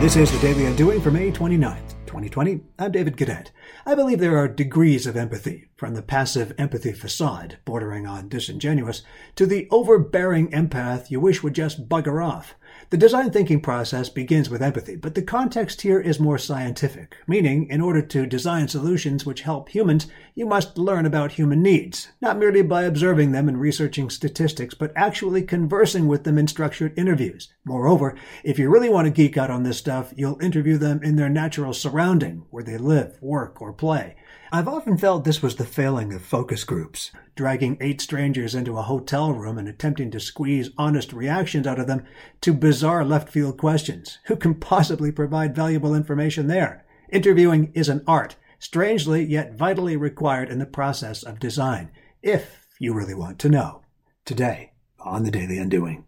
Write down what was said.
This is the Daily Undoing for May 29th, 2020. I'm David Cadet. I believe there are degrees of empathy, from the passive empathy facade, bordering on disingenuous, to the overbearing empath you wish would just bugger off. The design thinking process begins with empathy, but the context here is more scientific, meaning in order to design solutions which help humans, you must learn about human needs, not merely by observing them and researching statistics, but actually conversing with them in structured interviews. Moreover, if you really want to geek out on this stuff, you'll interview them in their natural surrounding, where they live, work, or play. I've often felt this was the failing of focus groups, dragging eight strangers into a hotel room and attempting to squeeze honest reactions out of them to bizarre left field questions. Who can possibly provide valuable information there? Interviewing is an art, strangely yet vitally required in the process of design, if you really want to know. Today, on the Daily Undoing.